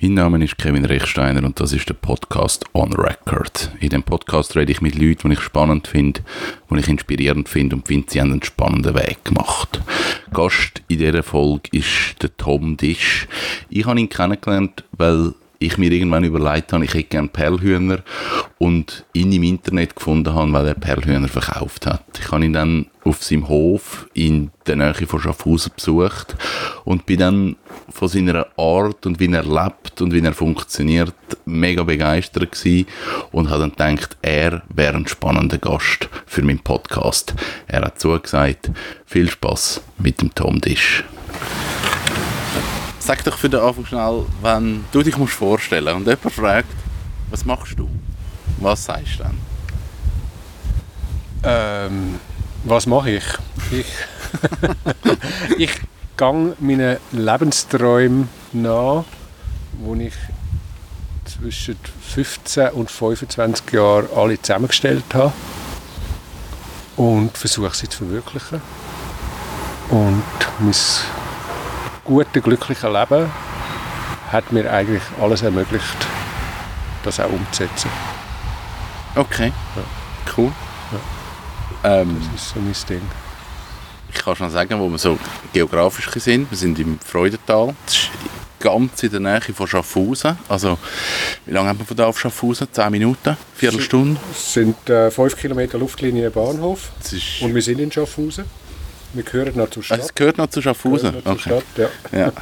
Mein Name ist Kevin Rechsteiner und das ist der Podcast On Record. In dem Podcast rede ich mit Leuten, die ich spannend finde, die ich inspirierend finde und finde, sie haben einen spannenden Weg gemacht. Gast in dieser Folge ist der Tom Disch. Ich habe ihn kennengelernt, weil ich mir irgendwann überlegt habe, ich hätte gerne Perlhühner und ihn im Internet gefunden habe, weil er Perlhühner verkauft hat. Ich habe ihn dann auf seinem Hof in der Nähe von Schaffhausen besucht und bin dann von seiner Art und wie er lebt und wie er funktioniert mega begeistert gewesen und habe dann gedacht, er wäre ein spannender Gast für meinen Podcast. Er hat zugesagt, viel Spaß mit dem Tom Disch. Sag doch für den Anfang schnell, wenn du dich musst vorstellen und jemand fragt, was machst du? Was sagst du dann? Ähm, was mache ich? Ich, ich gehe meinen Lebensträumen nach, wo ich zwischen 15 und 25 Jahren alle zusammengestellt habe und versuche sie zu verwirklichen. Und mein gute, glückliche Leben hat mir eigentlich alles ermöglicht, das auch umzusetzen. Okay, Ja. cool. Ähm, Das ist so mein Ding. ich kann schon sagen, wo wir so geografisch sind. Wir sind im Freudental. Das ist ganz in der Nähe von Schaffhausen. Also, wie lange haben wir von da auf Schaffhausen? Zehn Minuten? Viertelstunde? Es sind äh, 5 Kilometer Luftlinie Bahnhof und wir sind in Schaffhausen. Wir gehören noch zur Stadt. es gehört noch zu Schaffhausen? Noch zur Okay. Stadt, ja. Ja.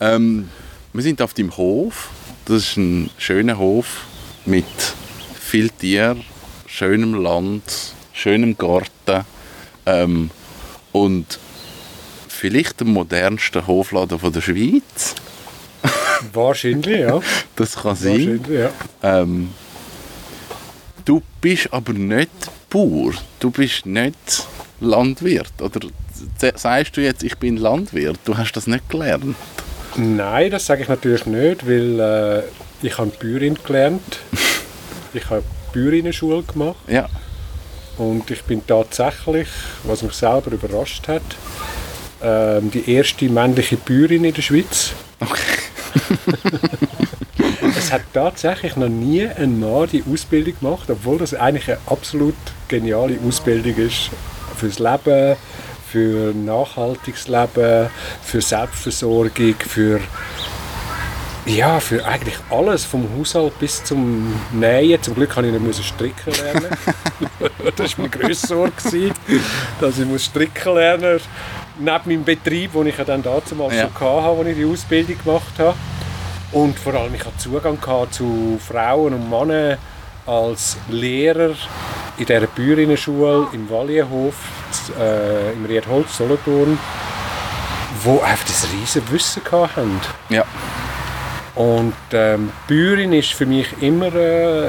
ähm, wir sind auf dem Hof. Das ist ein schöner Hof mit viel Tier, schönem Land, schönem Garten ähm, und vielleicht dem modernsten Hofladen von der Schweiz. Wahrscheinlich, ja. Das kann sein. Wahrscheinlich, ja. Ähm, du bist aber nicht Bauer. Du bist nicht Landwirt. Oder sagst du jetzt, ich bin Landwirt? Du hast das nicht gelernt. Nein, das sage ich natürlich nicht, weil äh, ich habe Bäuerin gelernt. Ich habe Bäuerinnenschule gemacht Ja. und ich bin tatsächlich, was mich selber überrascht hat, ähm, die erste männliche Bäuerin in der Schweiz. es hat tatsächlich noch nie ein Mann die Ausbildung gemacht, obwohl das eigentlich eine absolut geniale Ausbildung ist fürs Leben, für nachhaltiges Leben, für Selbstversorgung, für ja, für eigentlich alles, vom Haushalt bis zum Nähen. Zum Glück habe ich nicht müssen stricken lernen. das war meine grösste Sorge, dass ich muss stricken lernen muss. Neben meinem Betrieb, den ich ja dann damals Ja. schon hatte, als ich die Ausbildung gemacht habe. Und vor allem, ich hatte Zugang zu Frauen und Männern als Lehrer in dieser Bäuerinnenschule im Wallienhof, äh, im Riedholz, Solothurn, wo einfach das riesige Wissen hatten. Ja. Und ähm, Bäuerin ist für mich immer äh,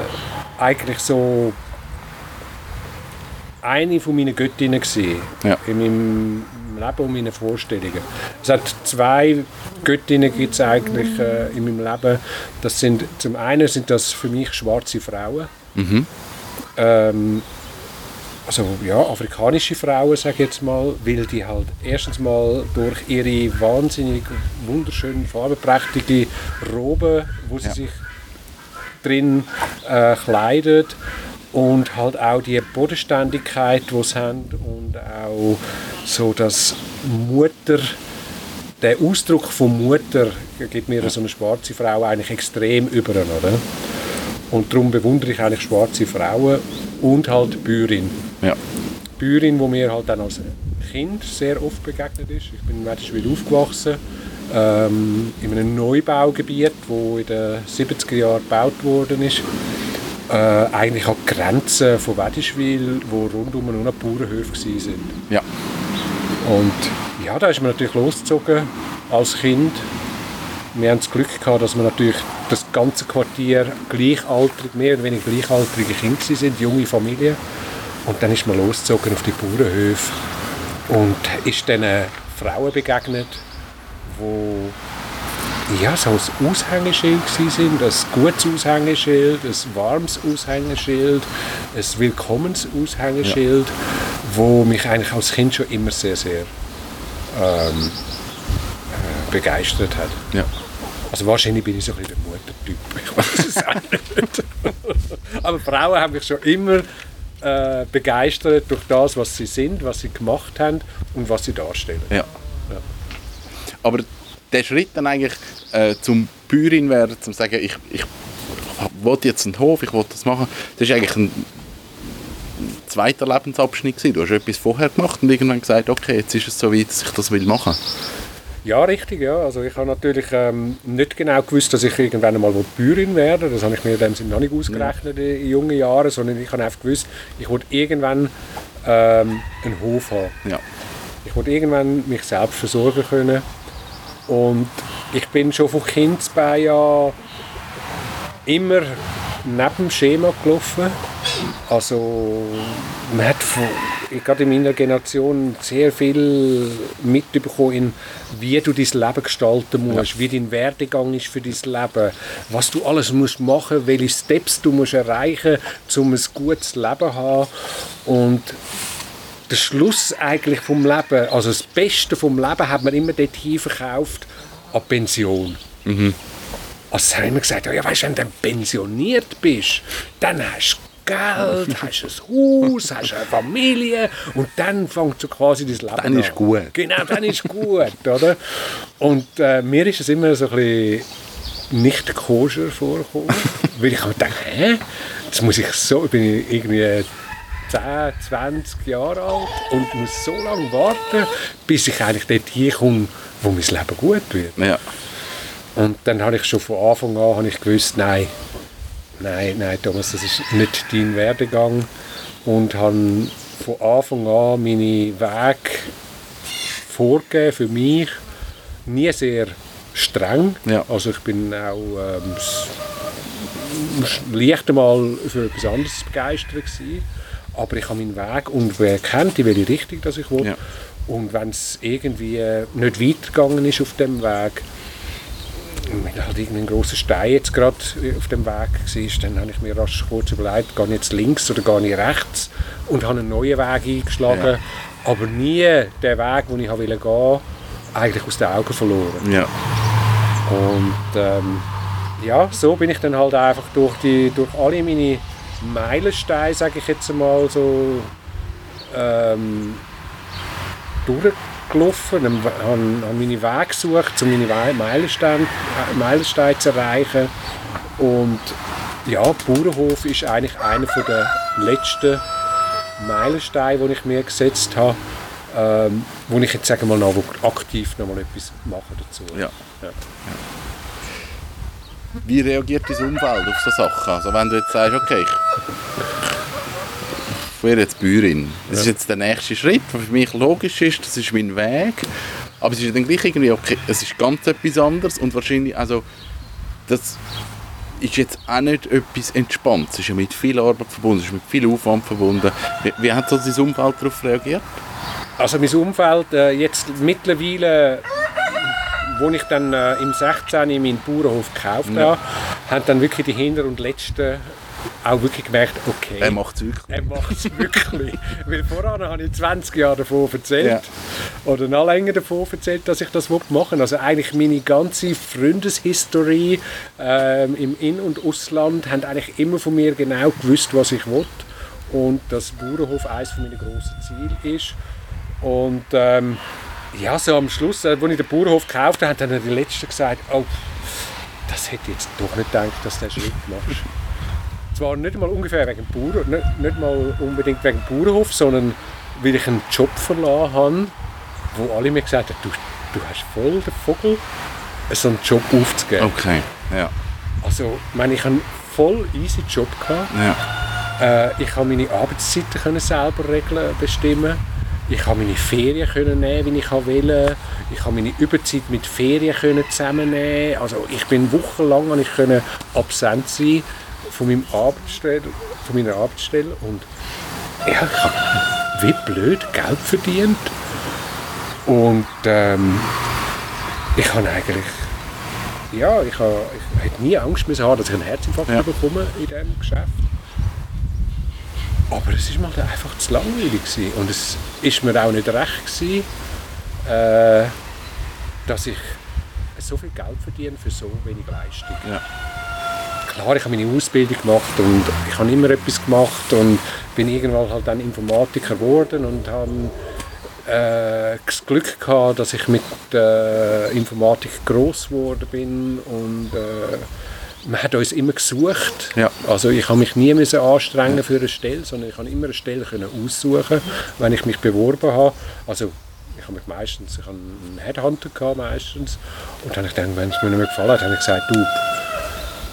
eigentlich so eine von meinen Göttinnen gewesen, Ja. in meinem Leben und meinen Vorstellungen. Es hat zwei Göttinnen gibt's eigentlich äh, in meinem Leben. Das sind zum einen sind das für mich schwarze Frauen. Mhm. Ähm, also ja, afrikanische Frauen, sage ich jetzt mal, weil die halt erstens mal durch ihre wahnsinnig wunderschönen, farbenprächtige Roben, wo sie Ja. sich drin äh, kleidet und halt auch die Bodenständigkeit, die sie haben und auch so das Mutter, der Ausdruck von Mutter gibt mir so eine schwarze Frau eigentlich extrem über, oder? Und darum bewundere ich eigentlich schwarze Frauen und halt Bäuerin. Ja. Bäuerin, wo mir halt dann als Kind sehr oft begegnet ist. Ich bin in Wädischwil aufgewachsen, ähm, in einem Neubaugebiet, wo in den 70er Jahren gebaut worden ist. Äh, eigentlich an die Grenzen von Wädischwil, wo rundum nur noch Bauernhöfe waren. sind. Ja. Und ja, da ist man natürlich losgezogen als Kind. Wir haben das Glück gehabt, dass wir natürlich das ganze Quartier gleichaltrig, mehr oder weniger gleichaltrige Kinder sind, junge Familien. Und dann ist man losgezogen auf die Bauernhöfe und ist diesen Frauen begegnet, wo ja, so ein Aushängeschild waren, ein gutes Aushängeschild, ein warmes Aushängeschild, ein willkommens Aushängeschild, wo mich eigentlich als Kind schon immer sehr, sehr ähm, äh, begeistert hat. Ja. Also wahrscheinlich bin ich so ein bisschen der Muttertyp. Ich weiß es auch nicht. Aber Frauen haben mich schon immer äh, begeistert durch das, was sie sind, was sie gemacht haben und was sie darstellen. Ja. Aber der Schritt dann eigentlich äh, zum Bäuerin werden, zum sagen, ich, ich will jetzt einen Hof, ich will das machen, das ist eigentlich ein zweiter Lebensabschnitt gewesen. Du hast etwas vorher gemacht und irgendwann gesagt, okay, jetzt ist es so weit, dass ich das will machen. Ja, richtig, ja. Also ich habe natürlich ähm, nicht genau gewusst, dass ich irgendwann einmal Bäuerin werde. Das habe ich mir in dem Sinne noch nicht ausgerechnet in, in jungen Jahren, sondern ich habe einfach gewusst, ich wollte irgendwann ähm, einen Hof haben. Ja. Ich wollte irgendwann mich selbst versorgen können. Und ich bin schon von Kindesbein an immer neben dem Schema gelaufen. Also man hat von, gerade in meiner Generation sehr viel mitbekommen, in, wie du dein Leben gestalten musst, ja. wie dein Werdegang ist für dein Leben, was du alles musst machen, welche Steps du musst erreichen, um ein gutes Leben zu haben. Und der Schluss eigentlich vom Leben, also das Beste vom Leben, hat man immer dorthin verkauft an Pension. Mhm. Also haben wir gesagt, ja, weißt, wenn du pensioniert bist, dann hast du Geld, hast ein Haus, hast eine Familie und dann fängt so quasi das Leben Dann ist gut. Genau, dann ist gut, oder? Und äh, mir ist es immer so ein bisschen nicht koscher vorgekommen, weil ich mir gedacht, hä, jetzt muss ich so, ich bin irgendwie 10, 20 Jahre alt und muss so lange warten, bis ich eigentlich dort hinkomme, wo mein Leben gut wird. Ja. Und dann habe ich schon von Anfang an habe ich gewusst, nein, nein, nein, Thomas, das ist nicht dein Werdegang. Und habe von Anfang an meine Weg vorgegeben für mich. Nie sehr streng. Ja. Also ich bin auch ähm, leicht einmal für etwas anderes begeistert gewesen. Aber ich habe meinen Weg und wer kennt, in welche Richtung dass ich will. Ja. Und wenn es irgendwie nicht weitergegangen ist auf dem Weg, wenn halt irgendein großer Stein jetzt gerade auf dem Weg war, dann habe ich mir rasch kurz überlegt, gehe ich jetzt links oder gehe ich rechts und habe einen neuen Weg eingeschlagen, Ja. aber nie den Weg, den ich wollte gehen, eigentlich aus den Augen verloren. Ja. Und ähm, ja, so bin ich dann halt einfach durch, die, durch alle meine Meilensteine, sage ich jetzt mal so, ähm, durchgelaufen, habe, meine Wege gesucht, um meine Meilensteine, Meilensteine zu erreichen. Und ja, Bauernhof ist eigentlich einer der letzten Meilensteine, die ich mir gesetzt habe, ähm, wo ich jetzt sagen mal noch aktiv noch mal etwas mache dazu. Ja. Ja. Wie reagiert dein Umfeld auf so Sachen? Also wenn du jetzt sagst, okay, ich wäre jetzt Bäuerin. Das ist jetzt der nächste Schritt, der für mich logisch ist, das ist mein Weg. Aber es ist ja dann gleich irgendwie, okay, es ist ganz etwas anderes und wahrscheinlich, also, das ist jetzt auch nicht etwas Entspanntes. Es ist ja mit viel Arbeit verbunden, es ist mit viel Aufwand verbunden. Wie, wie hat so dein Umfeld darauf reagiert? Also mein Umfeld äh, jetzt mittlerweile, wo ich dann äh, im 16 meinen Bauernhof gekauft Ja. habe, haben dann wirklich die Hinter- und Letzten auch wirklich gemerkt, okay, Er macht es wirklich. er macht es wirklich. Weil voran habe ich 20 Jahre davon erzählt. Ja. Oder noch länger davon erzählt, dass ich das machen will. Also eigentlich meine ganze Freundeshistorie ähm, im In- und Ausland haben eigentlich immer von mir genau gewusst, was ich will. Und dass Bauernhof eines meiner grossen Ziele ist. Und ähm, ja, so am Schluss, äh, als ich den Bauernhof gekauft habe, haben dann die Letzten gesagt, oh, das hätte ich jetzt doch nicht gedacht, dass du den Schritt machst. Zwar nicht mal ungefähr wegen dem Bauern, nicht, nicht mal unbedingt wegen Bauernhof, sondern weil ich einen Job verloren habe, wo alle mir gesagt haben, du, du hast voll den Vogel, so einen Job aufzugeben. Okay, ja. Also, ich meine, ich hatte einen voll easy Job. Gehabt. ja. Äh, ich konnte meine Arbeitszeiten können selber regeln, bestimmen. Ich konnte meine Ferien können nehmen, wie ich wollte. Ich konnte meine Überzeit mit Ferien können zusammennehmen. Also ich bin wochenlang ich können absent sein von, meinem Arbeitsstelle, von meiner Arbeitsstelle. Und ja, ich habe wie blöd Geld verdient. Und ähm, ich habe eigentlich ja, ich, habe, ich hätte nie Angst müssen haben, dass ich einen Herzinfarkt Ja. bekomme in diesem Geschäft. Aber es war mal einfach zu langweilig. Gewesen. Und es ist mir auch nicht recht, gewesen, äh, dass ich so viel Geld verdienen für so wenig Leistung. Ja. Klar, ich habe meine Ausbildung gemacht und ich habe immer etwas gemacht und bin irgendwann halt dann Informatiker geworden und habe äh, das Glück gehabt, dass ich mit äh, Informatik groß geworden bin und äh, man hat uns immer gesucht. Ja. Also ich habe mich nie müssen anstrengen für eine Stelle, sondern ich konnte immer eine Stelle können aussuchen, wenn ich mich beworben habe. Also ich habe mich meistens, ich habe einen Headhunter gehabt meistens und dann habe ich gedacht, wenn es mir nicht mehr gefallen hat, habe ich gesagt, du,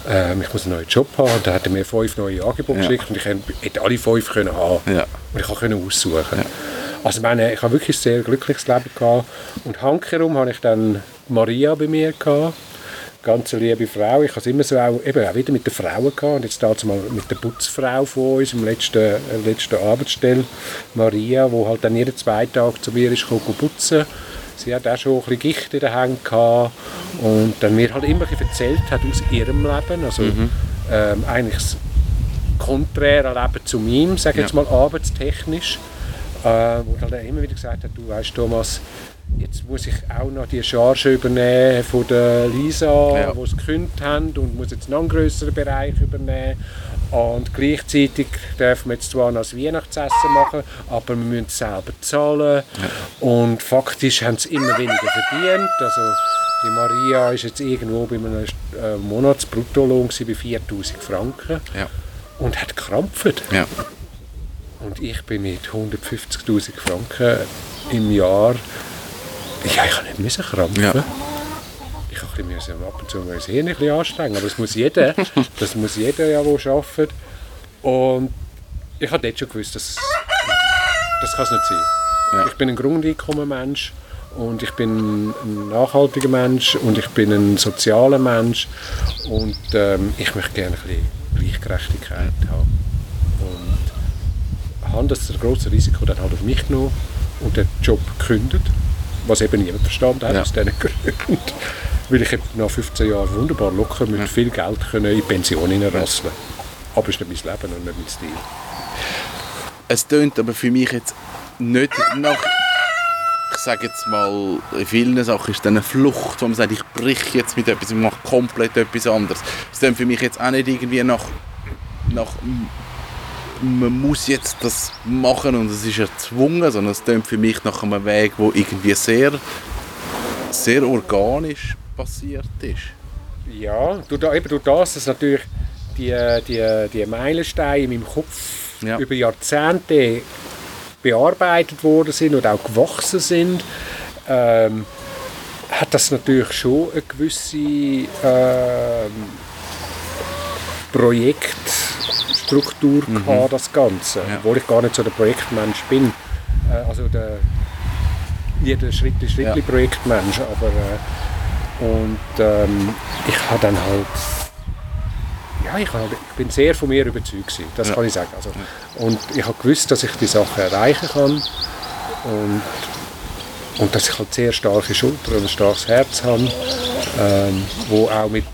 ähm, ich muss einen neuen Job haben. Und dann hat er mir fünf neue Angebote Ja. geschickt und ich hätte alle fünf können haben. Ja. Und ich konnte aussuchen. Also ich meine, ich habe wirklich ein sehr glückliches Leben gehabt. Und handherum habe ich dann Maria bei mir gehabt. Ganz liebe Frau. Ich habe es immer so auch, eben auch wieder mit den Frauen gehabt. Und jetzt dazu mal mit der Putzfrau von uns im letzten, äh, letzten Arbeitsstelle. Maria, die halt dann jeden zweiten Tag zu mir ist gekommen, putzen. Sie hat auch schon ein bisschen Gicht in den Händen gehabt. Und dann mir halt immer erzählt hat aus ihrem Leben. Also ähm, eigentlich das konträre Leben zu meinem, sage ich jetzt Ja. mal arbeitstechnisch. Äh, wo halt immer wieder gesagt hat, du weißt Thomas, jetzt muss ich auch noch die Charge übernehmen von der Lisa, Ja. die es gekündigt haben und muss jetzt noch einen größeren Bereich übernehmen. Und gleichzeitig dürfen wir jetzt zwar noch das Weihnachtsessen machen, aber wir müssen es selber zahlen. Und faktisch haben sie immer weniger verdient. Also die Maria ist jetzt irgendwo bei einem äh, Monatsbruttolohn bei 4000 Franken Ja. und hat gekrampft. Ja. Und ich bin mit 150'000 Franken im Jahr, ja, ich habe nicht müssen krampfen. Ja. Habe ein bisschen ab und zu mein Hirn ein bisschen anstrengen, aber das muss jeder, das muss jeder ja, der arbeitet. Und ich habe dort schon gewusst, dass, das kann es nicht sein. Ja. Ich bin ein Grundeinkommenmensch und ich bin ein nachhaltiger Mensch und ich bin ein sozialer Mensch und ähm, ich möchte gerne ein bisschen Gleichgerechtigkeit haben. Und habe das große Risiko dann halt auf mich genommen und den Job gekündigt, was eben niemand verstanden hat Ja. aus diesen Gründen. Weil ich nach 15 Jahren wunderbar locker mit viel Geld können in die Pension hineinrasseln Aber es ist nicht mein Leben und nicht mein Stil. Es tönt aber für mich jetzt nicht nach, ich sage jetzt mal, in vielen Sachen ist es eine Flucht, wo man sagt, ich breche jetzt mit etwas, ich mache komplett etwas anderes. Es tönt für mich jetzt auch nicht irgendwie nach, nach man muss jetzt das machen und es ist erzwungen, sondern es tönt für mich nach einem Weg, wo irgendwie sehr, sehr organisch passiert ist. Ja, eben durch das, dass natürlich die, die, die Meilensteine in meinem Kopf Ja. über Jahrzehnte bearbeitet worden sind und auch gewachsen sind, ähm, hat das natürlich schon eine gewisse ähm, Projektstruktur gehabt, das Ganze. Ja. Obwohl ich gar nicht so der Projektmensch bin. Äh, also der jeder Schritt ist Ja. wirklich Projektmensch, aber äh, und ähm, ich habe dann halt ja, ich, habe, ich bin sehr von mir überzeugt gewesen, das Ja. kann ich sagen. Also, und ich habe gewusst, dass ich die Sachen erreichen kann und, und dass ich halt sehr starke Schultern und ein starkes Herz habe, ähm, wo auch mit,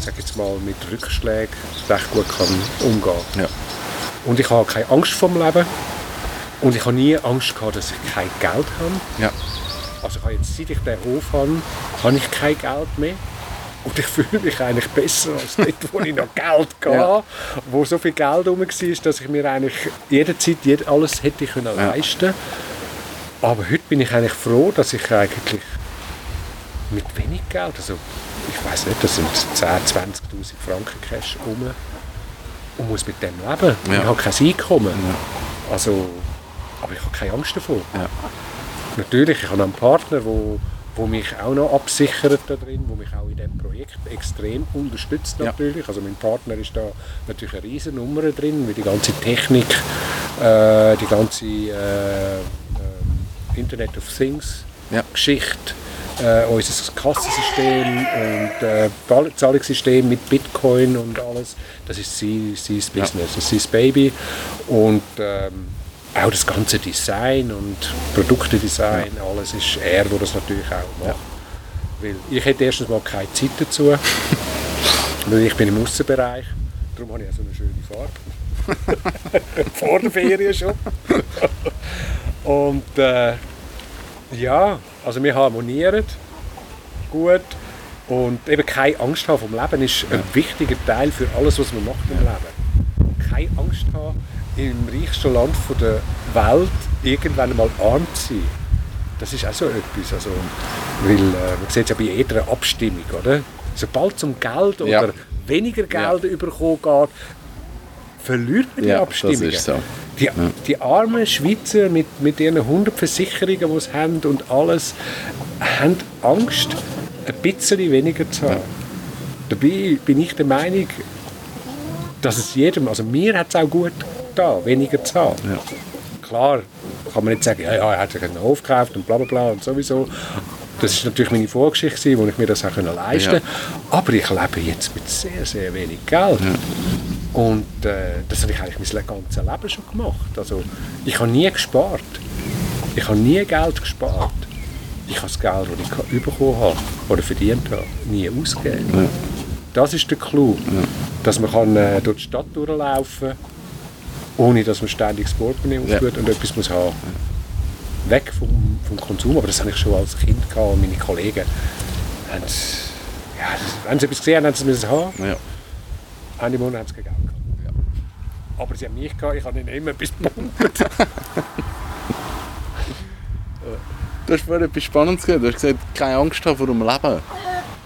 sag jetzt mal, mit Rückschlägen recht gut kann umgehen. Ja. Und ich habe keine Angst vor dem Leben und ich habe nie Angst gehabt, dass ich kein Geld habe. Ja. Also ich habe jetzt, seit ich den Hof habe, habe ich kein Geld mehr. Und ich fühle mich eigentlich besser als dort, wo ich noch Geld hatte, Ja. wo so viel Geld rum war, dass ich mir eigentlich jederzeit jed- alles hätte können Ja. leisten Aber heute bin ich eigentlich froh, dass ich eigentlich mit wenig Geld, also ich weiß nicht, das sind 10'000, 20'000 Franken Cash rum und muss mit dem leben. Ja. Ich habe kein Einkommen. Also, aber ich habe keine Angst davor. Ja. Natürlich, ich habe einen Partner, wo, wo mich auch noch absichert da drin, wo mich auch in diesem Projekt extrem unterstützt Ja. natürlich. Also mein Partner ist da natürlich eine riesen Nummer drin, weil die ganze Technik, äh, die ganze äh, ähm, Internet of Things Ja. Geschichte, äh, unser Kassensystem und äh, Zahl- Zahlungssystem mit Bitcoin und alles, das ist sein, sein Business, das ist sein Baby. Und ähm, auch das ganze Design und Produktedesign, alles ist er, der das natürlich auch macht. Weil ich hätte erstens mal keine Zeit dazu, weil ich bin im Aussenbereich, darum habe ich auch so eine schöne Farbe. Vor der Ferien schon. und äh, ja, also wir harmonieren gut. Und eben keine Angst haben vom Leben ist ein wichtiger Teil für alles, was man macht im Leben. Keine Angst haben, im reichsten Land der Welt irgendwann mal arm zu sein. Das ist auch so etwas. Also, weil, äh, man sieht es ja bei jeder Abstimmung, oder? Sobald es um Geld oder Ja. weniger Geld überkommen geht, verliert man die Ja, ist so. Die, die armen Schweizer mit, mit ihren 100 Versicherungen, die sie haben und alles, haben Angst, ein bisschen weniger zu haben. Dabei bin ich der Meinung, dass es jedem, also mir hat es auch gut getan, weniger zu haben. Ja. Klar kann man nicht sagen, ja, ja, er hat sich einen Hof gekauft und bla bla bla und sowieso. Das ist natürlich meine Vorgeschichte, wo ich mir das auch leisten Ja. konnte. Aber ich lebe jetzt mit sehr, sehr wenig Geld. Und äh, das habe ich eigentlich mein ganzes Leben schon gemacht. Also, ich habe nie gespart. Ich habe nie Geld gespart. Ich habe das Geld, das ich bekommen habe oder verdient habe, nie ausgegeben. Das ist der Clou. Dass man kann, äh, durch die Stadt durchlaufen kann, ohne dass man ständig Portemonnaie Ja. und etwas muss haben. Weg vom, vom Konsum. Aber das habe ich schon als Kind gehabt und meine Kollegen haben ja, das- wenn sie etwas gesehen haben, haben sie es haben. Ja. Ende Monat haben sie Geld gehabt. Aber sie haben mich gehabt, ich habe ihnen immer etwas gepumpt. Du hast vorhin etwas Spannendes gesagt. Du hast gesagt, keine Angst haben vor dem Leben.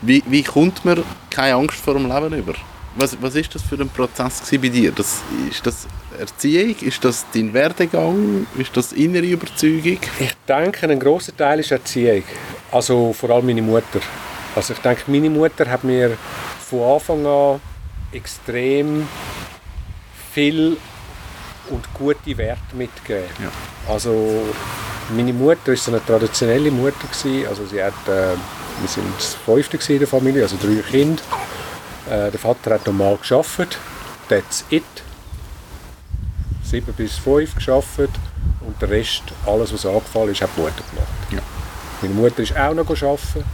Wie, wie kommt man keine Angst vor dem Leben über? Was, was ist das für ein Prozess bei dir? Das, ist das Erziehung? Ist das dein Werdegang? Ist das innere Überzeugung? Ich denke, ein grosser Teil ist Erziehung. Also vor allem meine Mutter. Also ich denke, meine Mutter hat mir von Anfang an extrem viel und gute Werte mitgegeben. Ja. Also meine Mutter ist eine traditionelle Mutter gewesen. Also sie hat, äh, wir sind das fünfte in der Familie, also drei Kinder. Äh, der Vater hat normal geschafft. That's it. Sieben bis fünf geschafft und der Rest, alles was angefallen ist, hat die Mutter gemacht. Ja. Meine Mutter ist auch noch arbeiten.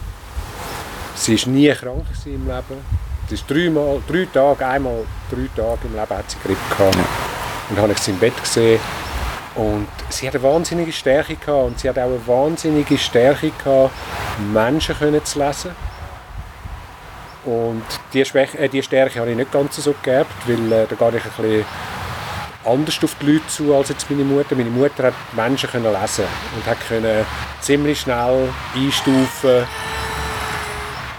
Sie war nie krank im Leben. Sie ist dreimal, drei Tage, einmal drei Tage im Leben hat sie Grippe gehabt. Und dann habe ich sie im Bett gesehen. Und sie hat eine wahnsinnige Stärke gehabt. Und sie hat auch eine wahnsinnige Stärke gehabt, Menschen können zu lesen. Und diese, äh, diese Stärke habe ich nicht ganz so geerbt, weil äh, da gehe ich ein bisschen anders auf die Leute zu als jetzt meine Mutter. Meine Mutter hat Menschen können lesen und hat können ziemlich schnell einstufen,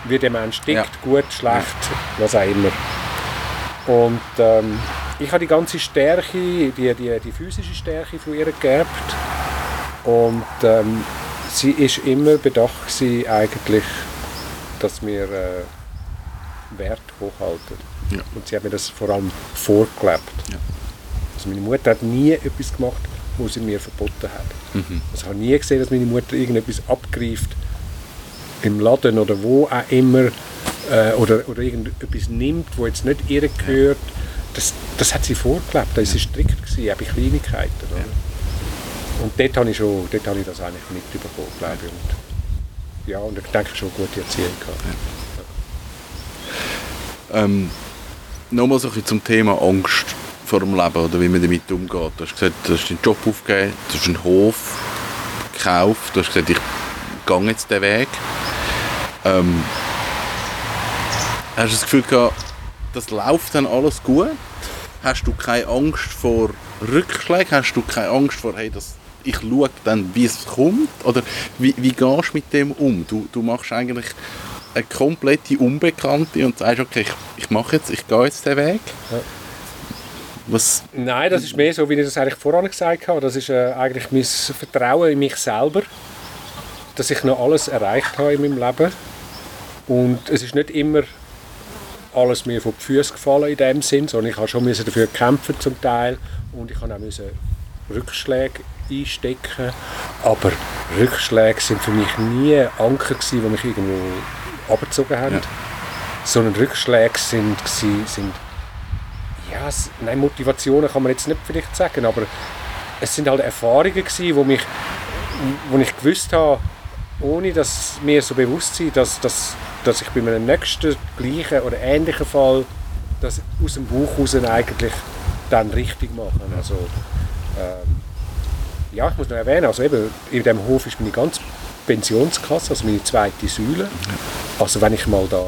wie der Mensch tickt, Ja. gut, schlecht, was auch immer. Und ähm, ich habe die ganze Stärke, die, die, die physische Stärke von ihr geerbt. Und ähm, sie ist immer bedacht gewesen, eigentlich, dass wir äh, Wert hochhalten. Ja. Und sie hat mir das vor allem vorgelebt. Ja. Also meine Mutter hat nie etwas gemacht, was sie mir verboten hat. Mhm. Also ich habe nie gesehen, dass meine Mutter irgendetwas abgreift im Laden oder wo auch immer äh, oder, oder irgendetwas nimmt, wo jetzt nicht ihr gehört. Das, das hat sie vorgelebt, da ist sie strikt gewesen, auch bei Kleinigkeiten. Oder? Und dort habe ich, schon, dort habe ich das eigentlich mitbekommen, glaube ich. Und, ja, und ich denke schon gute Erziehung gehabt. Ähm, Nochmal so ein bisschen zum Thema Angst vor dem Leben oder wie man damit umgeht. Du hast gesagt, du hast deinen Job aufgegeben, du hast einen Hof gekauft, du hast gesagt, ich gehe jetzt den Weg. Ähm, hast du das Gefühl gehabt, das läuft dann alles gut? Hast du keine Angst vor Rückschlägen? Hast du keine Angst vor, hey, das, ich schaue dann, wie es kommt? Oder wie, wie gehst du mit dem um? Du, du machst eigentlich eine komplette Unbekannte und sagst, okay, ich, ich mache jetzt, ich gehe jetzt den Weg. Ja. Was, Nein, das ist mehr so, wie ich das eigentlich voran gesagt habe. Das ist äh, eigentlich mein Vertrauen in mich selber, dass ich noch alles erreicht habe in meinem Leben. Und es ist nicht immer alles mir vor die Füße gefallen in dem Sinn, sondern ich habe schon müssen dafür kämpfen zum Teil und ich habe auch müssen Rückschläge einstecken. Aber Rückschläge sind für mich nie Anker gewesen, die mich irgendwo abgezogen haben, Ja. sondern Rückschläge sind, sind ja, es, nein, Motivationen kann man jetzt nicht vielleicht sagen, aber es sind halt Erfahrungen gewesen, wo mich, wo ich gewusst habe, ohne dass mir so bewusst sein, dass, dass, dass ich bei meinem nächsten gleichen oder ähnlichen Fall das aus dem Buch raus eigentlich dann richtig mache. Also, ähm, ja, ich muss noch erwähnen, also eben, in diesem Hof ist meine ganze Pensionskasse, also meine zweite Säule. Also wenn ich mal da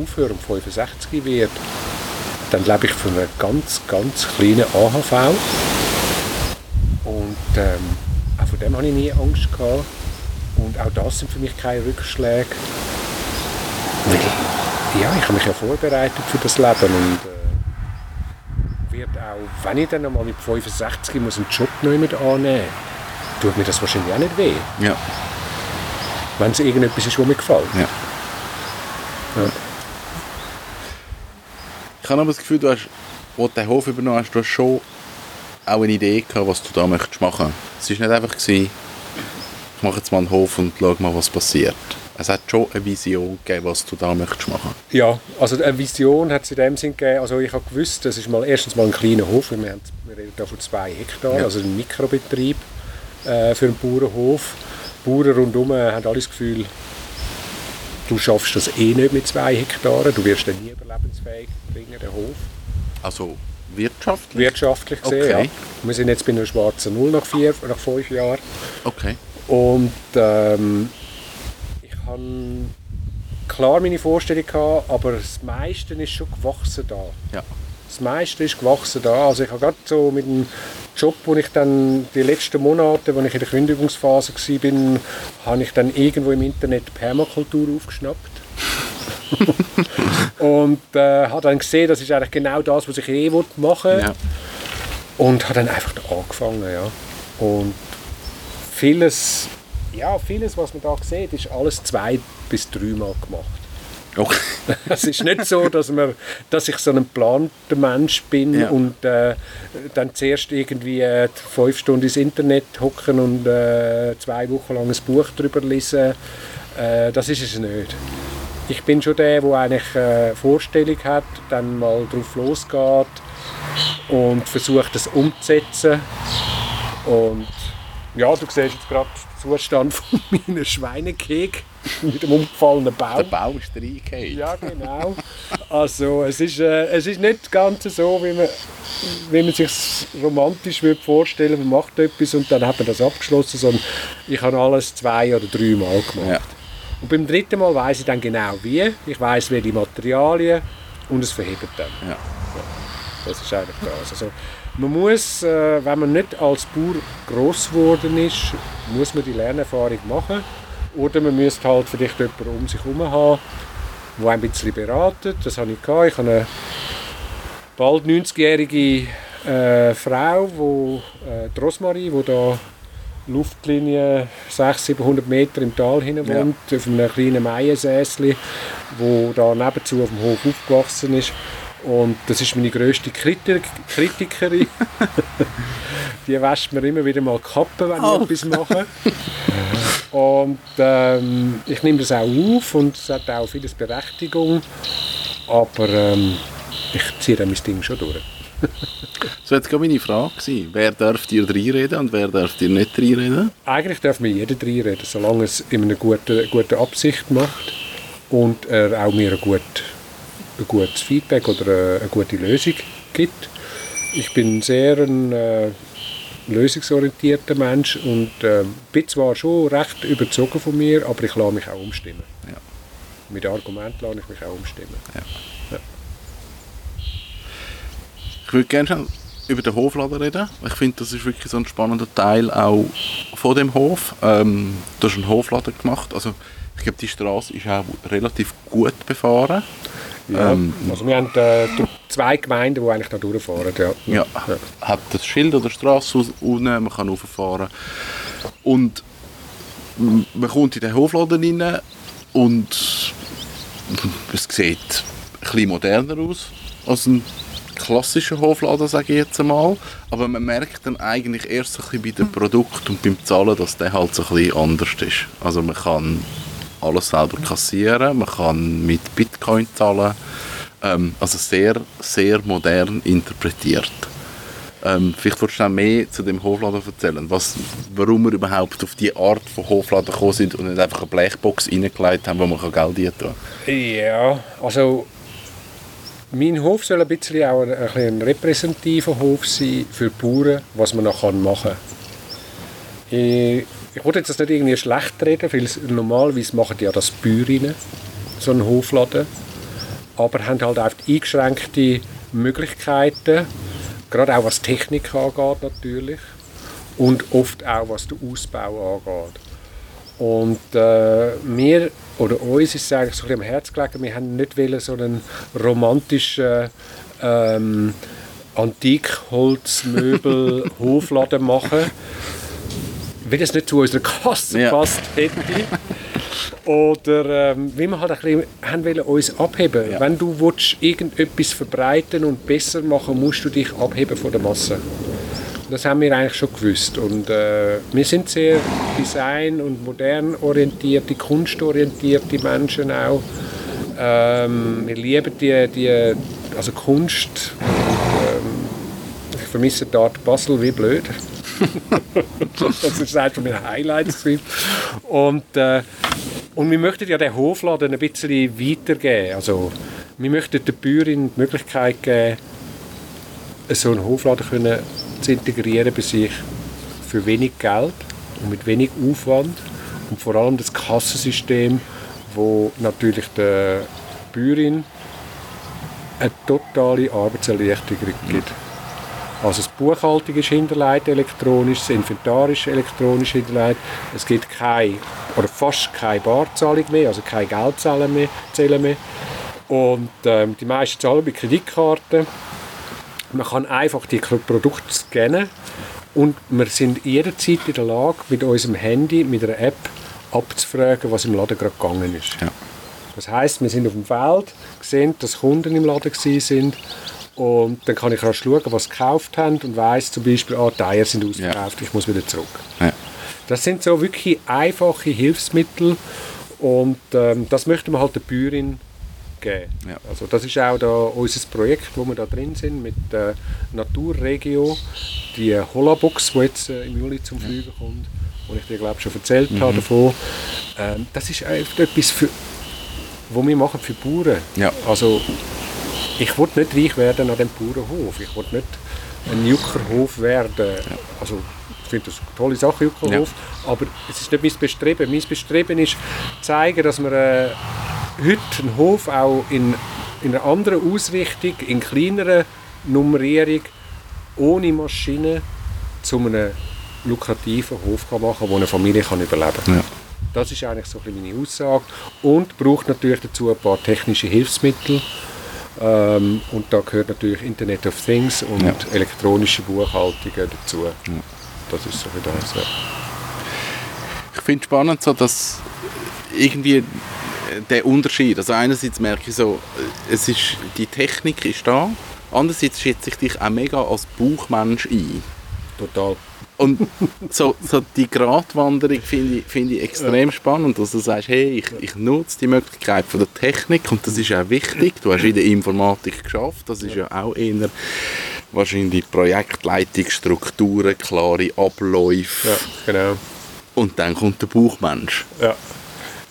aufhöre und 65 werde, dann lebe ich von einer ganz, ganz kleinen AHV. Und ähm, auch von dem habe ich nie Angst gehabt. Und auch das sind für mich keine Rückschläge. Weil, ja, ich habe mich ja vorbereitet für das Leben und äh, wird auch, wenn ich dann einmal mit 65 muss einen Job nicht annehmen tut mir das wahrscheinlich auch nicht weh. Ja. Wenn es irgendetwas ist, was mir gefällt. Ja. Ja. Ich habe aber das Gefühl, du hast, als du den Hof übernommen hast, du hast schon auch eine Idee gehabt, was du da möchtest machen. Es war nicht einfach, gewesen, ich mache jetzt mal einen Hof und schaue mal, was passiert. Es hat schon eine Vision gegeben, was du da möchtest machen. Ja, also eine Vision hat es in dem Sinn gegeben, also ich habe gewusst, das ist mal erstens mal ein kleiner Hof, wir, haben, wir reden da von zwei Hektar, Ja. also ein Mikrobetrieb äh, für einen Bauernhof. Die Bauern rundherum haben alle das Gefühl, du schaffst das eh nicht mit zwei Hektaren, du wirst den nie überlebensfähig bringen, den Hof. Also wirtschaftlich? Wirtschaftlich gesehen, Okay. ja. Wir sind jetzt bei einer schwarzen Null nach, vier, nach fünf Jahren. Okay. Und ähm, ich habe klar meine Vorstellung gehabt, aber das meiste ist schon gewachsen da. Ja. Das meiste ist gewachsen da. Also ich habe gerade so mit dem Job, wo ich dann die letzten Monate, als ich in der Kündigungsphase war, habe ich dann irgendwo im Internet Permakultur aufgeschnappt. und äh, habe dann gesehen, das ist eigentlich genau das, was ich eh machen wollte. ja. Und habe dann einfach angefangen, ja. Und vieles, ja, vieles, was man da sieht, ist alles zwei- bis dreimal gemacht. Okay. Es ist nicht so, dass, man, dass ich so ein geplanter Mensch bin Ja. und äh, dann zuerst irgendwie äh, fünf Stunden ins Internet hocken und äh, zwei Wochen lang ein Buch darüber lesen. Äh, das ist es nicht. Ich bin schon der, der eigentlich äh, Vorstellung hat, dann mal drauf losgeht und versucht, das umzusetzen. Und ja, du siehst jetzt gerade den Zustand von meiner Schweinekeg mit dem umgefallenen Baum. Der Bau ist reingefallen. Ja, genau. Also es ist, äh, es ist nicht ganz so, wie man, wie man sich romantisch würde vorstellen man macht etwas und dann hat man das abgeschlossen, sondern ich habe alles zwei oder drei Mal gemacht. Ja. Und beim dritten Mal weiß ich dann genau wie, ich weiß welche Materialien und es verhebt dann. Ja. Das ist eigentlich das. Also, man muss, äh, wenn man nicht als Bauer gross geworden ist, muss man die Lernerfahrung machen. Oder man müsste halt vielleicht jemanden um sich herum haben, der ein bisschen beratet. Das habe ich gehabt. Ich habe eine bald 90-jährige äh, Frau, wo, äh, die Rosmarie, die da Luftlinie 600, 700 Meter im Tal Ja. wohnt, auf einem kleinen Maiensäsli, wo da nebenzu auf dem Hof aufgewachsen ist. Und das ist meine grösste Kritik Kritikerin. die wäscht mir immer wieder mal die Kappe, wenn Oh. ich etwas mache. Und ähm, ich nehme das auch auf und es hat auch vieles Berechtigung. Aber ähm, ich ziehe dann mein Ding schon durch. So jetzt gerade meine Frage gewesen. Wer darf dir reinreden und wer darf dir nicht reinreden? Eigentlich darf mir jeder reinreden, solange es in einer guten, guten Absicht macht und er auch mir ein, gut, ein gutes Feedback oder eine, gute Lösung gibt. Ich bin sehr ein äh, lösungsorientierter Mensch und äh, bin zwar schon recht überzogen von mir, aber ich lasse mich auch umstimmen. Ja. Mit Argumenten lasse ich mich auch umstimmen. Ich würde gerne über den Hofladen reden. Ich finde, das ist wirklich so ein spannender Teil auch von dem Hof. Ähm, du hast einen Hofladen gemacht. Also, ich glaube, die Straße ist auch relativ gut befahren. Ja, Ähm, also wir haben äh, zwei Gemeinden, die eigentlich da durchfahren. Ja. Ja, hat das Schild oder Straße aus- unten, man kann rauffahren. Und man kommt in den Hofladen rein und es sieht ein bisschen moderner aus als ein klassischer Hofladen, sage ich jetzt einmal. Aber man merkt dann eigentlich erst so ein bisschen bei dem Produkt und beim Zahlen, dass der halt so ein bisschen anders ist. Also man kann alles selber kassieren, man kann mit Bitcoin zahlen. Ähm, also sehr, sehr modern interpretiert. Ähm, vielleicht würdest du auch mehr zu dem Hofladen erzählen, was, warum wir überhaupt auf die Art von Hofladen gekommen sind und nicht einfach eine Blechbox reingelegt haben, wo man Geld rein tun kann. Ja, also mein Hof soll ein bisschen auch ein, ein, repräsentativer Hof sein für die Bauern, was man noch machen kann. Ich ich wollte jetzt das nicht irgendwie schlecht reden, weil normalerweise machen die ja das Bäuerinnen, so einen Hofladen, aber haben halt auch eingeschränkte Möglichkeiten, gerade auch was Technik angeht natürlich und oft auch was den Ausbau angeht. Und äh, wir, oder uns ist es eigentlich so ein bisschen am Herz gelegen, wir haben nicht wollen, so einen romantischen ähm, Antikholzmöbel Hofladen machen, weil es nicht zu unserer Kasse ja. passt hätte. Oder ähm, wie wir halt ein bisschen haben wollen, uns abheben. Ja. Wenn du willst, irgendetwas verbreiten und besser machen musst du dich abheben von der Masse. Das haben wir eigentlich schon gewusst. Und äh, wir sind sehr design- und modern orientierte, kunstorientierte Menschen auch. Ähm, wir lieben die, die also Kunst. Ähm, ich vermisse die Art Basel wie blöd. das ist eines meiner Highlights. Und, äh, und wir möchten ja den Hofladen ein bisschen weitergeben. Also, wir möchten der Bäuerin die Möglichkeit geben, so einen Hofladen können zu integrieren bei sich für wenig Geld und mit wenig Aufwand und vor allem das Kassensystem, wo natürlich der Bäuerin eine totale Arbeitserleichterung gibt. Also das Buchhaltung ist hinterlegt elektronisch, das Inventar ist elektronisch hinterlegt. Es gibt keine oder fast keine Barzahlung mehr, also keine Geldzahlen mehr, Zählen mehr. Und ähm, die meisten zahlen bei Kreditkarten. Man kann einfach die Produkte scannen und wir sind jederzeit in der Lage, mit unserem Handy, mit einer App abzufragen, was im Laden gerade gegangen ist. Ja. Das heißt, wir sind auf dem Feld, sehen, dass Kunden im Laden sind und dann kann ich rasch schauen, was sie gekauft haben und weiß zum Beispiel, ah, die Eier sind ausverkauft, ja. ich muss wieder zurück. Ja. Das sind so wirklich einfache Hilfsmittel und ähm, das möchten wir halt der Bäuerin geben. Ja. Also das ist auch da unser Projekt, wo wir da drin sind mit der Naturregio, die Holabox, die jetzt äh, im Juli zum Fliegen kommt, wo ich dir glaube schon erzählt mhm. habe davon. Ähm, das ist einfach etwas, für, wo wir machen für Bauern. Ja. Also ich wollte nicht reich werden an dem Bauernhof. Ich wollte nicht ein Juckerhof werden. Ja. Also ich finde das eine tolle Sache, Juckerhof, ja. aber es ist nicht mein Bestreben. Mein Bestreben ist, zeigen, dass wir äh, heute einen Hof auch in, in einer anderen Ausrichtung, in kleinerer Nummerierung, ohne Maschine, zu einem lukrativen Hof kann machen kann, wo eine Familie kann überleben kann. Ja. Das ist eigentlich so ein meine Aussage. Und braucht natürlich dazu ein paar technische Hilfsmittel. Ähm, und da gehört natürlich Internet of Things und ja. elektronische Buchhaltungen dazu. Ja. Das ist so wie das. Ja. Ich finde es spannend, so, dass irgendwie der Unterschied. Also einerseits merke ich so, es ist, die Technik ist da, andererseits schätze ich dich auch mega als Buchmensch ein. Total. Und so, so die Gratwanderung finde ich, find ich extrem ja. spannend, dass du sagst, hey, ich, ich nutze die Möglichkeit von der Technik und das ist auch wichtig. Du hast in der Informatik geschafft, das ist ja, ja auch eher wahrscheinlich Projektleitungsstrukturen, klare Abläufe. Ja, genau. Und dann kommt der Buchmensch. Ja.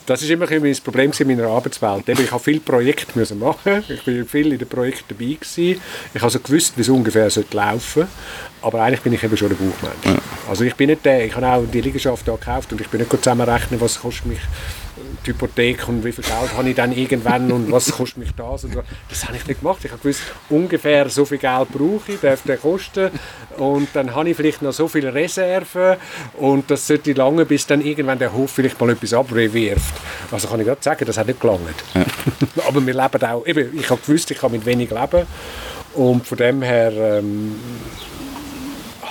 Das ist immer ein mein Problem in meiner Arbeitswelt. Ich habe viele Projekte müssen machen. Ich war viel in den Projekten dabei gewesen. Ich habe also gewusst, wie es ungefähr laufen sollte. Aber eigentlich bin ich eben schon der Buchmensch. Ja. Also ich bin nicht der, ich habe auch die Liegenschaft da gekauft und ich bin nicht zusammenrechnen, was kostet mich die Hypothek und wie viel Geld habe ich dann irgendwann und was kostet mich das und so. Das habe ich nicht gemacht. Ich habe gewusst, ungefähr so viel Geld brauche ich, darf der kosten und dann habe ich vielleicht noch so viele Reserven und das sollte lange, bis dann irgendwann der Hof vielleicht mal etwas abwirft. Also kann ich gerade sagen, das hat nicht gelangt. Ja. Aber wir leben auch, eben, ich habe gewusst, ich kann mit wenig leben und von dem her ähm,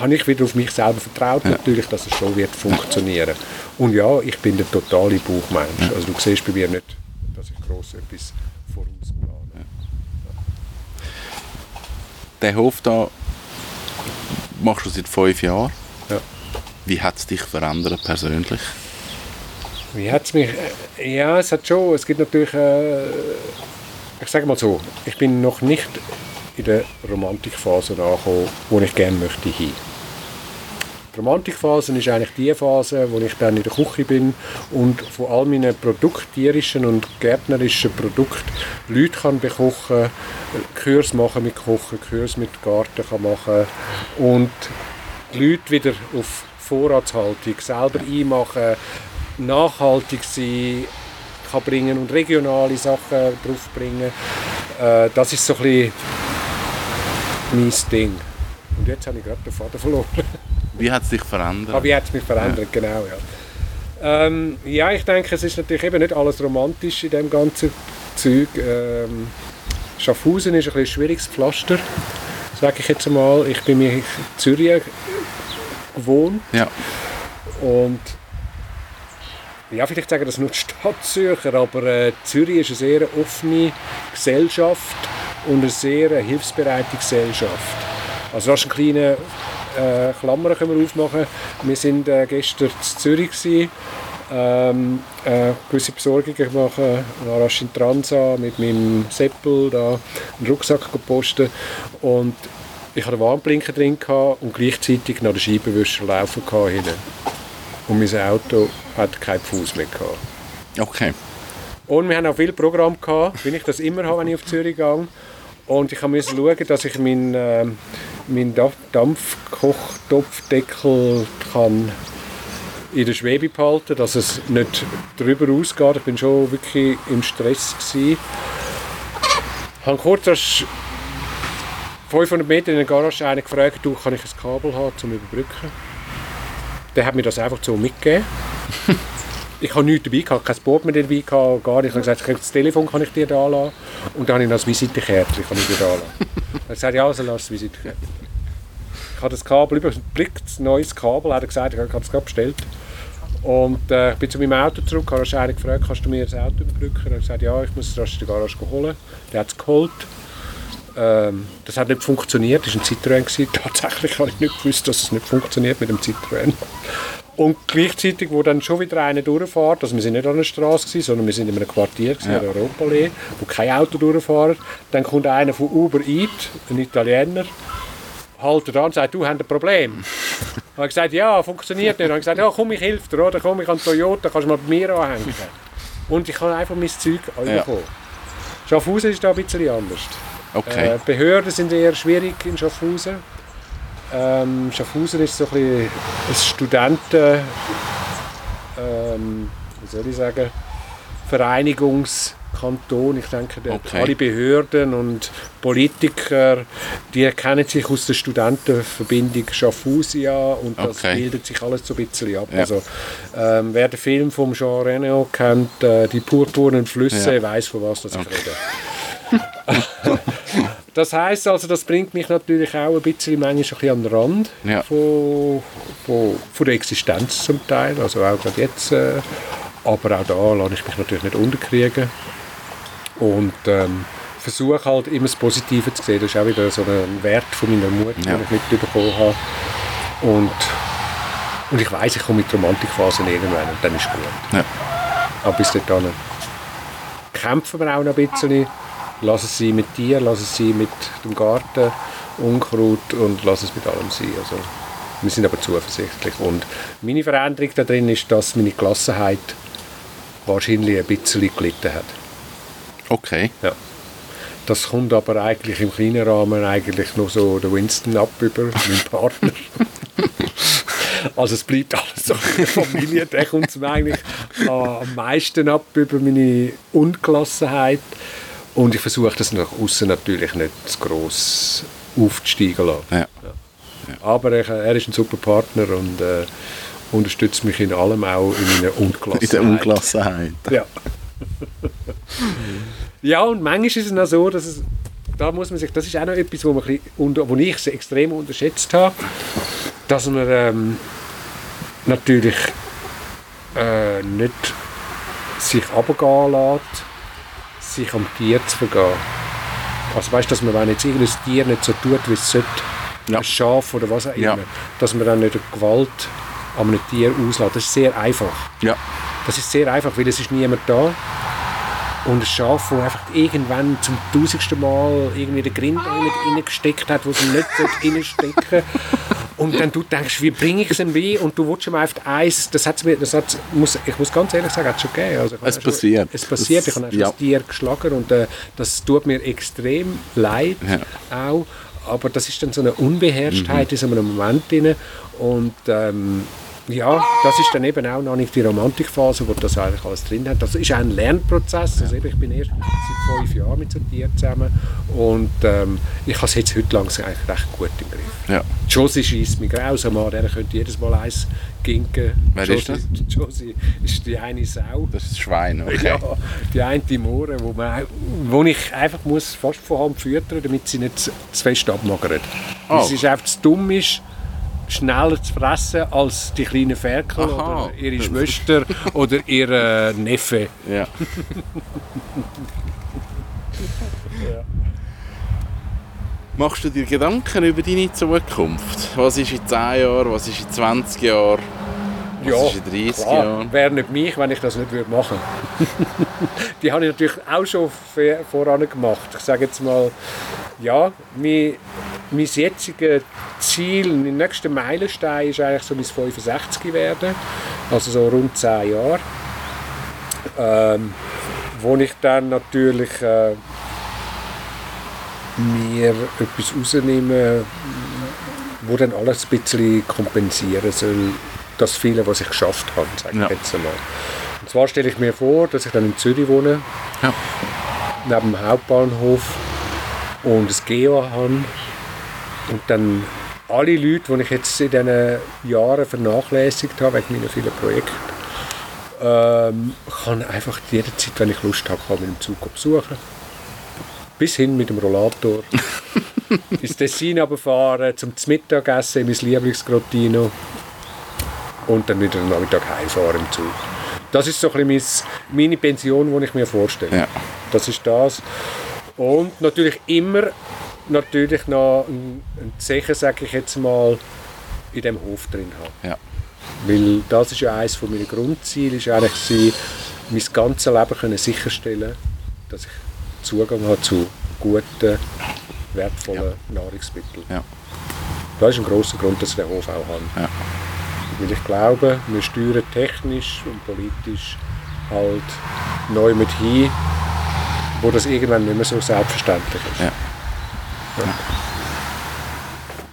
habe ich wieder auf mich selber vertraut, ja. natürlich, dass es schon wird funktionieren. Und ja, ich bin der totale Buchmensch. Also du siehst bei mir nicht, dass ich gross etwas vorausplane. Ja. Den Hof da machst du seit fünf Jahren. Ja. Wie hat es dich verändert persönlich? Wie hat es mich... Äh, ja, es hat schon... Es gibt natürlich... Äh, ich sage mal so, ich bin noch nicht in der Romantikphase angekommen, wo ich gerne möchte hin. Die Romantikphase ist eigentlich die Phase, wo ich dann in der Küche bin und von all meinen produkttierischen und gärtnerischen Produkten Leute kann bekochen, Kurs machen mit Kochen, Kurs mit Garten kann machen und die Leute wieder auf Vorratshaltung selber einmachen, nachhaltig sein kann bringen und regionale Sachen draufbringen. Äh, das ist so ein bisschen mein Ding. Und jetzt habe ich gerade den Faden verloren. Wie hat es dich verändert? Aber wie hat es mich verändert, ja. genau, ja. Ähm, ja, ich denke, es ist natürlich eben nicht alles romantisch in dem ganzen Zeug. Ähm, Schaffhausen ist ein, ein schwieriges Pflaster, sage ich jetzt einmal. Ich bin mir in Zürich gewohnt. Ja. Und ja, vielleicht sagen das nur die Stadtzürcher, aber äh, Zürich ist eine sehr offene Gesellschaft und eine sehr äh, hilfsbereite Gesellschaft. Also das ist ein kleiner äh, Klammer können wir aufmachen. Wir sind äh, gestern in Zürich gewesen, ähm, äh, gewisse Besorgungen machen, war rasch in Transa mit meinem Seppel da einen Rucksack gepostet und ich hatte einen Warnblinker drin und gleichzeitig noch den Scheibenwischer laufen hinten. Und mein Auto hat keinen Fuß mehr gehabt. Okay. Und wir haben auch viel Programm gehabt, wie ich das immer habe, wenn ich auf Zürich gehe. Und ich musste schauen, dass ich meinen äh, mein Dampfkochtopfdeckel kann in der Schwebe behalten, dass es nicht drüber ausgeht. Ich bin schon wirklich im Stress gewesen. Ich habe kurz als 500 Meter in der Garage einen gefragt, kann ich ein Kabel haben, zum überbrücken? Der hat mir das einfach so mitgegeben. ich habe nichts dabei gehabt, kein Board mehr dabei gehabt, gar nicht. Ich habe gesagt, das Telefon kann ich dir da lassen. Und dann habe ich noch das Visitenkärtchen kann ich dir da lassen. Er hat gesagt, ja, also lass das Visitenkärtchen. Ich habe das Kabel überblickt, ein neues Kabel, hat er gesagt, ich habe es gerade bestellt. Und äh, ich bin zu meinem Auto zurück, habe wahrscheinlich gefragt, kannst du mir das Auto überbrücken? Er hat gesagt, ja, ich muss es rasch in die Garage holen. Der hat es geholt. Ähm, das hat nicht funktioniert, das war ein Citroën. Gewesen. Tatsächlich habe ich nicht gewusst, dass es nicht funktioniert mit dem Citroën. Und gleichzeitig, wo dann schon wieder einer durchfährt, also wir sind nicht an der Straße gewesen, sondern wir sind in einem Quartier, gewesen, ja. Europallee, wo kein Auto durchfährt, dann kommt einer von Uber Eat, ein Italiener, haltet an und sagt, du hast ein Problem. habe ich gesagt, ja, funktioniert nicht. Dann habe ich gesagt, ja, komm, ich helfe dir, oder? komm, ich an Toyota, kannst du mal bei mir anhängen. Und ich kann einfach mein Zeug anbekommen. Ja. Schaffhausen ist da ein bisschen anders. Okay. Äh, Behörden sind eher schwierig in Schaffhausen. Ähm, Schaffhausen ist so ein, bisschen ein Studenten, ähm, wie soll ich sagen, Vereinigungs- Kanton. Ich denke, okay. alle Behörden und Politiker, die kennen sich aus der Studentenverbindung Schaffhausia und das okay. bildet sich alles so ein bisschen ab. Ja. Also, ähm, wer den Film von Jean Reno kennt, äh, die purpurnen Flüsse, ja. weiß von was das okay. ich rede. das heißt also, das bringt mich natürlich auch ein bisschen manchmal ein bisschen an den Rand ja. von, von, von, der Existenz zum Teil, also auch gerade jetzt. Äh, aber auch da lasse ich mich natürlich nicht unterkriegen. Und ähm, versuche halt immer das Positive zu sehen. Das ist auch wieder so ein Wert von meiner Mutter, ja. den ich mitbekommen habe. Und, und ich weiß, ich komme mit Romantikphasen irgendwann und dann ist es gut. Ja. Aber bis dahin kämpfen wir auch noch ein bisschen. Lass es sein mit dir, lass es sein mit dem Garten, Unkraut und lass es mit allem sein. Also, wir sind aber zuversichtlich. Und meine Veränderung da drin ist, dass meine Gelassenheit wahrscheinlich ein bisschen gelitten hat. Okay. Ja. Das kommt aber eigentlich im kleinen Rahmen eigentlich noch so der Winston ab über meinen Partner. also es bleibt alles so in der Familie. Der kommt es mir eigentlich am meisten ab über meine Ungelassenheit. Und ich versuche das nach außen natürlich nicht zu gross aufzusteigen lassen. Ja. Ja. Aber er, er, ist ein super Partner und äh, unterstützt mich in allem auch in meiner Ungelassenheit. In der Ungelassenheit. Ja. ja, und manchmal ist es noch so, dass es, da muss man sich, das ist auch noch etwas, wo, man wo ich extrem unterschätzt habe, dass man ähm, natürlich äh, nicht sich abgehen lässt, sich am Tier zu vergehen. Also weißt, dass man, wenn jetzt irgendein Tier nicht so tut, wie es sollte, ja. ein Schaf oder was auch immer, ja. dass man dann nicht Gewalt an einem Tier auslässt. Das ist sehr einfach. Ja. Das ist sehr einfach, weil es ist niemand da. Und ein Schaf, das einfach irgendwann zum tausendsten Mal irgendwie den Grind reingesteckt hat, wo es nicht reinstecken Und dann du denkst, wie bringe ich es denn bei? Und du willst ihm einfach Eis, das hat mir, das hat, muss, ich muss ganz ehrlich sagen, hat es schon gegeben. Also es passiert. es passiert, ich habe ja. das Tier geschlagen und äh, das tut mir extrem leid ja. auch. aber das ist dann so eine Unbeherrschtheit Mhm. in so einem Moment drin. Und ähm, ja, das ist dann eben auch noch nicht die Romantikphase, wo das eigentlich alles drin hat. Das ist ein Lernprozess. Also ich bin erst seit fünf Jahren mit so Tieren zusammen und ähm, ich habe es jetzt heute langsam eigentlich recht gut im Griff. Ja. Josie schießt mich grausam an, der könnte jedes Mal eins ginken. Wer Josie, ist das? Josie ist die eine Sau. Das ist das Schwein, okay. Ja, die eine Timore, wo, man, wo ich einfach muss fast von Hand füttern damit sie nicht zu fest abmagert. Oh. Sie ist einfach zu dumm ist, schneller zu fressen als die kleinen Ferkel Aha. oder ihre Schwester oder ihr äh, Neffe. Ja. Machst du dir Gedanken über deine Zukunft? Was ist in 10 Jahren, was ist in 20 Jahren, was ist in 30 klar, Jahren? wäre nicht mich, wenn ich das nicht würde machen Die habe ich natürlich auch schon voran gemacht. Ich sage jetzt mal, ja, mein, mein jetziges Ziel, mein nächster Meilenstein ist eigentlich so mein 65 werden, also so rund 10 Jahre. Ähm, wo ich dann natürlich äh, mir etwas rausnehme, wo dann alles ein bisschen kompensieren soll, das viele, was ich geschafft habe, sage ich Ja. jetzt einmal. Und zwar stelle ich mir vor, dass ich dann in Zürich wohne, Ja. neben dem Hauptbahnhof und ein GEO habe und dann alle Leute, die ich jetzt in diesen Jahren vernachlässigt habe, wegen meiner vielen Projekte, ähm, kann einfach jederzeit, wenn ich Lust habe, kann mit dem Zug besuchen. Bis hin mit dem Rollator. ins Tessin runterfahren, zum Mittagessen in mein Lieblingsgrottino und dann wieder am Nachmittag heimfahren im Zug. Das ist so ein bisschen mein, meine Pension, die ich mir vorstelle. Ja. Das ist das. Und natürlich immer natürlich noch ein, ein Zeichen, sage ich jetzt mal, in dem Hof drin haben. Ja. Weil das ist ja eines von meiner Grundziele, ist eigentlich gewesen, mein ganzes Leben können sicherstellen, dass ich Zugang habe zu guten, wertvollen Nahrungsmitteln. Ja. Das ist ein grosser Grund, dass ich den Hof auch habe. Ja. Weil ich glaube, wir steuern technisch und politisch halt neu mit hin, wo das irgendwann nicht mehr so selbstverständlich ist. Ja.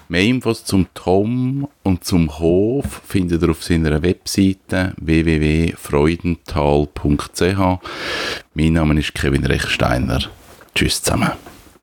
Mehr Infos zum Tom und zum Hof findet ihr auf seiner Webseite www.freudenthal.ch. Mein Name ist Kevin Rechsteiner. Tschüss zusammen.